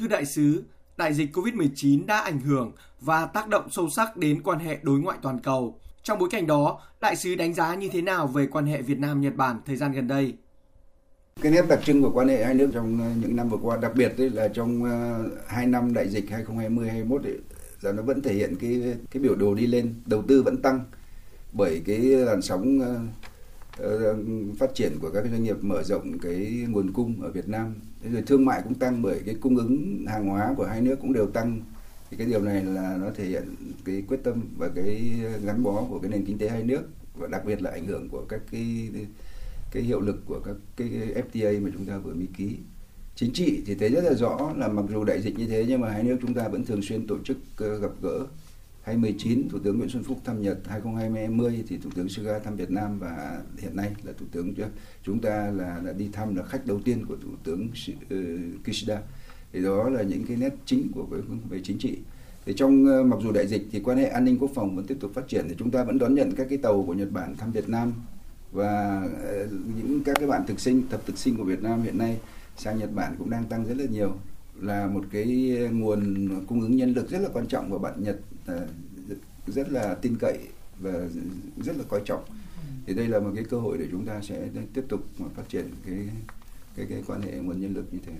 thưa đại sứ, đại dịch COVID-19 đã ảnh hưởng và tác động sâu sắc đến quan hệ đối ngoại toàn cầu. Trong bối cảnh đó, đại sứ đánh giá như thế nào về quan hệ Việt Nam Nhật Bản thời gian gần đây? Cái nét đặc trưng của quan hệ hai nước trong ờ, những năm vừa qua, đặc biệt là trong ờ, hai năm đại dịch 2020-2021 là nó vẫn thể hiện cái cái biểu đồ đi lên, đầu tư vẫn tăng bởi cái làn sóng ờ, phát triển của các doanh nghiệp mở rộng cái nguồn cung ở Việt Nam. Rồi thương mại cũng tăng bởi cái cung ứng hàng hóa của hai nước cũng đều tăng. Thì cái điều này là nó thể hiện cái quyết tâm và cái gắn bó của cái nền kinh tế hai nước và đặc biệt là ảnh hưởng của các cái cái hiệu lực của các cái FTA mà chúng ta vừa mới ký chính trị thì thấy rất là rõ là mặc dù đại dịch như thế nhưng mà hai nước chúng ta vẫn thường xuyên tổ chức ờ, gặp gỡ 2019 Thủ tướng Nguyễn Xuân Phúc thăm Nhật 2020 thì Thủ tướng Suga thăm Việt Nam và hiện nay là Thủ tướng chúng ta là đã đi thăm là khách đầu tiên của Thủ tướng ờ, Kishida. Thì đó là những cái nét chính của về chính trị. Thì trong ờ, mặc dù đại dịch thì quan hệ an ninh quốc phòng vẫn tiếp tục phát triển, thì chúng ta vẫn đón nhận các cái tàu của Nhật Bản thăm Việt Nam và ờ, những các cái bạn thực sinh thập thực sinh của Việt Nam hiện nay sang Nhật Bản cũng đang tăng rất là nhiều là một cái nguồn cung ứng nhân lực rất là quan trọng và bạn Nhật ờ, rất là tin cậy và rất là coi trọng thì đây là một cái cơ hội để chúng ta sẽ tiếp tục phát triển cái cái cái quan hệ nguồn nhân lực như thế.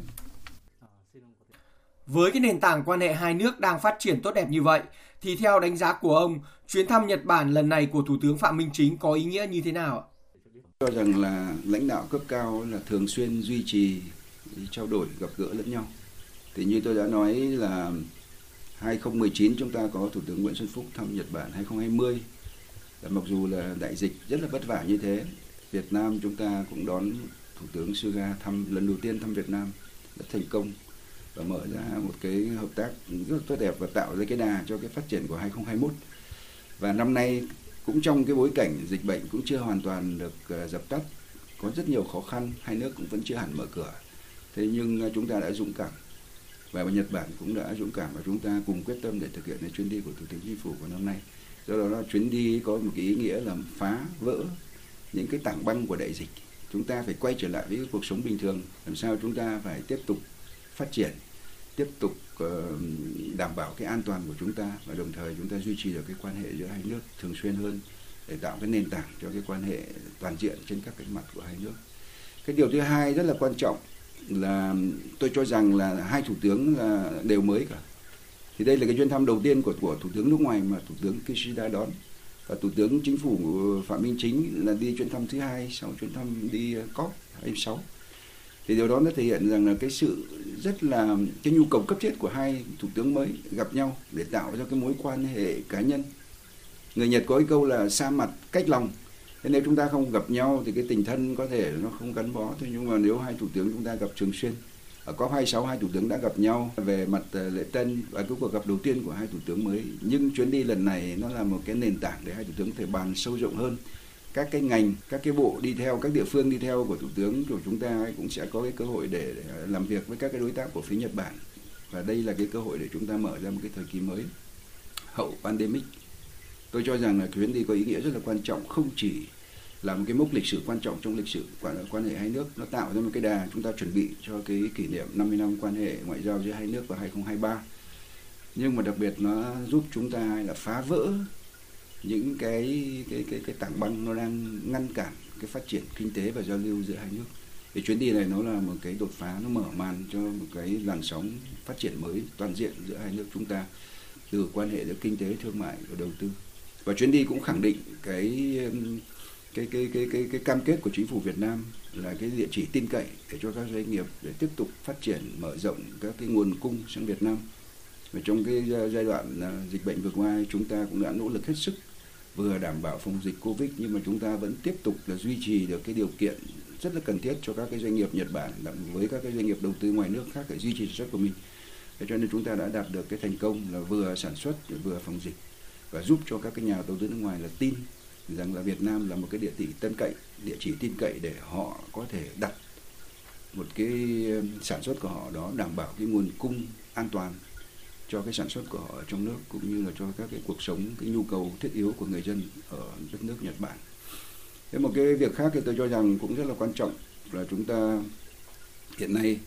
Với cái nền tảng quan hệ hai nước đang phát triển tốt đẹp như vậy, thì theo đánh giá của ông, chuyến thăm Nhật Bản lần này của Thủ tướng Phạm Minh Chính có ý nghĩa như thế nào? cho rằng là lãnh đạo cấp cao là thường xuyên duy trì trao đổi gặp gỡ lẫn nhau. Thì như tôi đã nói là 2019 chúng ta có Thủ tướng Nguyễn Xuân Phúc thăm Nhật Bản 2020 là mặc dù là đại dịch rất là vất vả như thế, Việt Nam chúng ta cũng đón Thủ tướng Suga thăm, lần đầu tiên thăm Việt Nam rất thành công và mở ra một cái hợp tác rất là tốt đẹp và tạo ra cái đà cho cái phát triển của 2021 và năm nay cũng trong cái bối cảnh dịch bệnh cũng chưa hoàn toàn được ờ, dập tắt, có rất nhiều khó khăn, hai nước cũng vẫn chưa hẳn mở cửa. Thế nhưng ờ, chúng ta đã dũng cảm và Nhật Bản cũng đã dũng cảm và chúng ta cùng quyết tâm để thực hiện cái chuyến đi của Thủ tướng Chính phủ của năm nay do đó là chuyến đi có một cái ý nghĩa là phá vỡ những cái tảng băng của đại dịch chúng ta phải quay trở lại với cuộc sống bình thường, làm sao chúng ta phải tiếp tục phát triển, tiếp tục ờ, đảm bảo cái an toàn của chúng ta và đồng thời chúng ta duy trì được cái quan hệ giữa hai nước thường xuyên hơn để tạo cái nền tảng cho cái quan hệ toàn diện trên các cái mặt của hai nước. Cái điều thứ hai rất là quan trọng là tôi cho rằng là hai thủ tướng là đều mới cả. Thì đây là cái chuyến thăm đầu tiên của của thủ tướng nước ngoài mà thủ tướng Kishida đón. Và thủ tướng chính phủ ờ, Phạm Minh Chính là đi chuyến thăm thứ hai sau chuyến thăm đi ờ, COP 26 thì điều đó nó thể hiện rằng là cái sự rất là, cái nhu cầu cấp thiết của hai thủ tướng mới gặp nhau để tạo ra cái mối quan hệ cá nhân. Người Nhật có cái câu là xa mặt cách lòng thế nếu chúng ta không gặp nhau thì cái tình thân có thể nó không gắn bó thôi. Nhưng mà nếu hai thủ tướng chúng ta gặp thường xuyên, ở COP 26 hai thủ tướng đã gặp nhau về mặt ờ, lễ tân và cái cuộc gặp đầu tiên của hai thủ tướng mới. Nhưng chuyến đi lần này nó là một cái nền tảng để hai thủ tướng thể bàn sâu rộng hơn. Các cái ngành, các cái bộ đi theo, các địa phương đi theo của thủ tướng của chúng ta cũng sẽ có cái cơ hội để ờ, làm việc với các cái đối tác của phía Nhật Bản. Và đây là cái cơ hội để chúng ta mở ra một cái thời kỳ mới. Hậu pandemic tôi cho rằng là chuyến đi có ý nghĩa rất là quan trọng không chỉ là một cái mốc lịch sử quan trọng trong lịch sử quan, quan hệ hai nước nó tạo ra một cái đà chúng ta chuẩn bị cho cái kỷ niệm 50 năm quan hệ ngoại giao giữa hai nước vào 2023 nhưng mà đặc biệt nó giúp chúng ta là phá vỡ những cái cái cái cái tảng băng nó đang ngăn cản cái phát triển kinh tế và giao lưu giữa hai nước. Cái chuyến đi này nó là một cái đột phá nó mở màn cho một cái làn sóng phát triển mới toàn diện giữa hai nước chúng ta từ quan hệ giữa kinh tế thương mại và đầu tư và chuyến đi cũng khẳng định cái um, cái cái cái cái cái cam kết của chính phủ Việt Nam là cái địa chỉ tin cậy để cho các doanh nghiệp để tiếp tục phát triển, mở rộng các cái nguồn cung sang Việt Nam và trong cái uh, giai đoạn uh, dịch bệnh vừa qua, chúng ta cũng đã nỗ lực hết sức vừa đảm bảo phòng dịch Covid, nhưng mà chúng ta vẫn tiếp tục là duy trì được cái điều kiện rất là cần thiết cho các cái doanh nghiệp Nhật Bản với các cái doanh nghiệp đầu tư ngoài nước khác để duy trì sản xuất của mình. Thế cho nên chúng ta đã đạt được cái thành công là vừa sản xuất, vừa phòng dịch và giúp cho các cái nhà đầu tư nước ngoài là tin rằng là Việt Nam là một cái địa chỉ tân cậy, địa chỉ tin cậy để họ có thể đặt một cái um, sản xuất của họ đó đảm bảo cái nguồn cung an toàn cho cái sản xuất của họ ở trong nước cũng như là cho các cái cuộc sống cái nhu cầu thiết yếu của người dân ở đất nước Nhật Bản. Thế một cái việc khác thì tôi cho rằng cũng rất là quan trọng là chúng ta hiện nay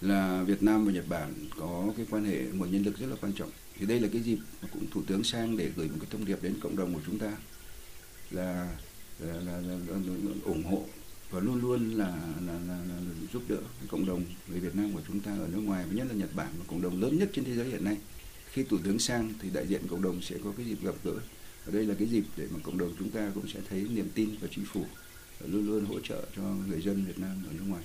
là Việt Nam và Nhật Bản có cái quan hệ nguồn nhân lực rất là quan trọng. Thì đây là cái dịp mà cũng Thủ tướng sang để gửi một cái thông điệp đến cộng đồng của chúng ta là là, là, là, là, là ủng hộ và luôn luôn là là, là, là, là giúp đỡ cộng đồng người Việt Nam của chúng ta ở nước ngoài và nhất là Nhật Bản là cộng đồng lớn nhất trên thế giới hiện nay. Khi thủ tướng sang thì đại diện cộng đồng sẽ có cái dịp gặp gỡ. và đây là cái dịp để mà cộng đồng chúng ta cũng sẽ thấy niềm tin vào chính phủ và luôn luôn hỗ trợ cho người dân Việt Nam ở nước ngoài.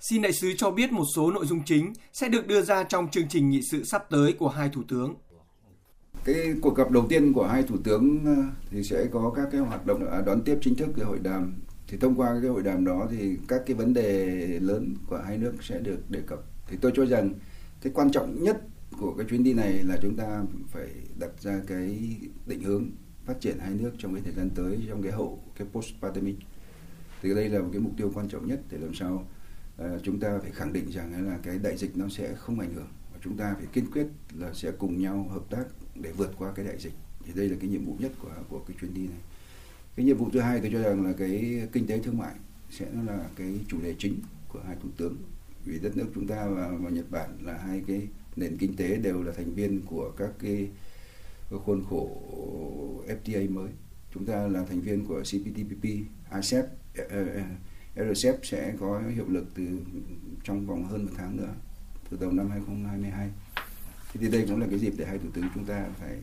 Xin đại sứ cho biết một số nội dung chính sẽ được đưa ra trong chương trình nghị sự sắp tới của hai thủ tướng. Cái cuộc gặp đầu tiên của hai thủ tướng ờ, thì sẽ có các cái hoạt động à, đón tiếp chính thức cái hội đàm. Thì thông qua cái hội đàm đó thì các cái vấn đề lớn của hai nước sẽ được đề cập. Thì tôi cho rằng cái quan trọng nhất của cái chuyến đi này là chúng ta phải đặt ra cái định hướng phát triển hai nước trong cái thời gian tới, trong cái hậu, cái post pandemic thì đây là một cái mục tiêu quan trọng nhất để làm sao Ờ, chúng ta phải khẳng định rằng là cái đại dịch nó sẽ không ảnh hưởng và chúng ta phải kiên quyết là sẽ cùng nhau hợp tác để vượt qua cái đại dịch. Thì đây là cái nhiệm vụ nhất của của cái chuyến đi này. Cái nhiệm vụ thứ hai tôi cho rằng là cái kinh tế thương mại sẽ là cái chủ đề chính của hai thủ tướng. Vì đất nước chúng ta và, và Nhật Bản là hai cái nền kinh tế đều là thành viên của các cái khuôn khổ FTA mới. Chúng ta là thành viên của CPTPP, ASEP, RCEP sẽ có hiệu lực từ trong vòng hơn một tháng nữa, từ đầu năm 2022. Thì đây cũng là cái dịp để hai thủ tướng chúng ta phải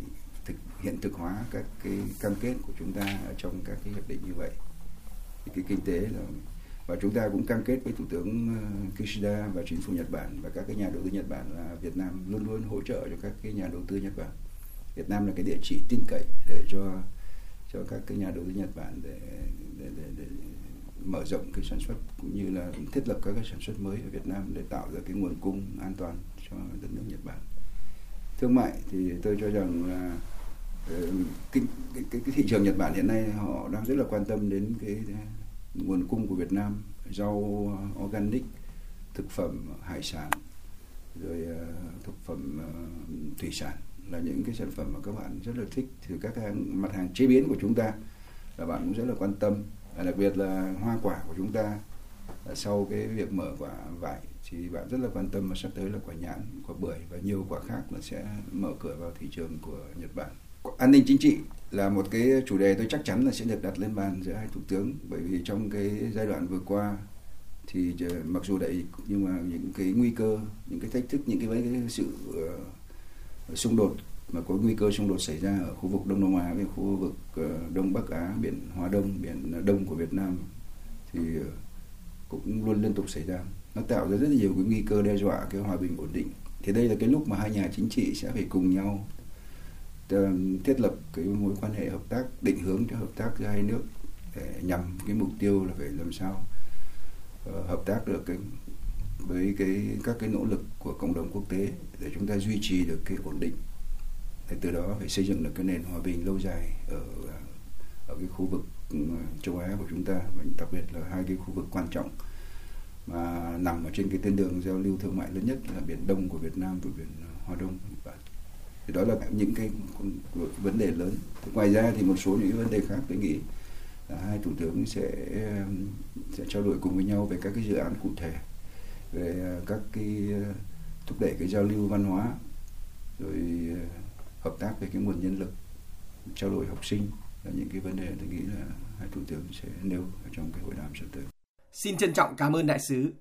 thực hiện thực hóa các cái cam kết của chúng ta ở trong các cái hiệp định như vậy. Thì cái kinh tế là và chúng ta cũng cam kết với thủ tướng ờ, Kishida và chính phủ Nhật Bản và các cái nhà đầu tư Nhật Bản là Việt Nam luôn luôn hỗ trợ cho các cái nhà đầu tư Nhật Bản Việt Nam là cái địa chỉ tin cậy để cho cho các cái nhà đầu tư Nhật Bản để để, để, để mở rộng cái sản xuất cũng như là thiết lập các cái sản xuất mới ở Việt Nam để tạo ra cái nguồn cung an toàn cho đất nước Nhật Bản. Thương mại thì tôi cho rằng là ờ, cái, cái, cái, cái thị trường Nhật Bản hiện nay họ đang rất là quan tâm đến cái nguồn cung của Việt Nam rau organic thực phẩm hải sản rồi uh, thực phẩm uh, thủy sản là những cái sản phẩm mà các bạn rất là thích từ các hàng, mặt hàng chế biến của chúng ta là bạn cũng rất là quan tâm đặc biệt là hoa quả của chúng ta à, sau cái việc mở quả vải thì bạn rất là quan tâm và sắp tới là quả nhãn, quả bưởi và nhiều quả khác là sẽ mở cửa vào thị trường của Nhật Bản. An ninh chính trị là một cái chủ đề tôi chắc chắn là sẽ được đặt lên bàn giữa hai thủ tướng bởi vì trong cái giai đoạn vừa qua thì ờ, mặc dù đại nhưng mà những cái nguy cơ, những cái thách thức, những cái, cái sự uh, xung đột mà có nguy cơ xung đột xảy ra ở khu vực Đông Nam Á với khu vực uh, Đông Bắc Á, biển Hoa Đông, biển ờ, Đông của Việt Nam thì ờ, cũng luôn liên tục xảy ra. Nó tạo ra rất nhiều cái nguy cơ đe dọa cái hòa bình ổn định. Thì đây là cái lúc mà hai nhà chính trị sẽ phải cùng nhau ờ, thiết lập cái mối quan hệ hợp tác định hướng cho hợp tác giữa hai nước để nhằm cái mục tiêu là phải làm sao hợp tác được cái với cái các cái nỗ lực của cộng đồng quốc tế để chúng ta duy trì được cái ổn định để từ đó phải xây dựng được cái nền hòa bình lâu dài ở ở cái khu vực ừ, châu Á của chúng ta, và đặc biệt là hai cái khu vực quan trọng mà nằm ở trên cái tuyến đường giao lưu thương mại lớn nhất là biển Đông của Việt Nam và biển ờ, Hoa Đông. Nhật Bản thì đó là những cái vấn đề lớn. Thì ngoài ra thì một số những cái vấn đề khác tôi nghĩ là hai thủ tướng sẽ ờ, sẽ trao đổi cùng với nhau về các cái dự án cụ thể, về ờ, các cái thúc đẩy cái giao lưu văn hóa, rồi hợp tác về cái nguồn nhân lực, trao đổi học sinh là những cái vấn đề tôi nghĩ là hai thủ tướng sẽ nêu ở trong cái hội đàm sắp tới. Xin trân trọng cảm ơn đại sứ.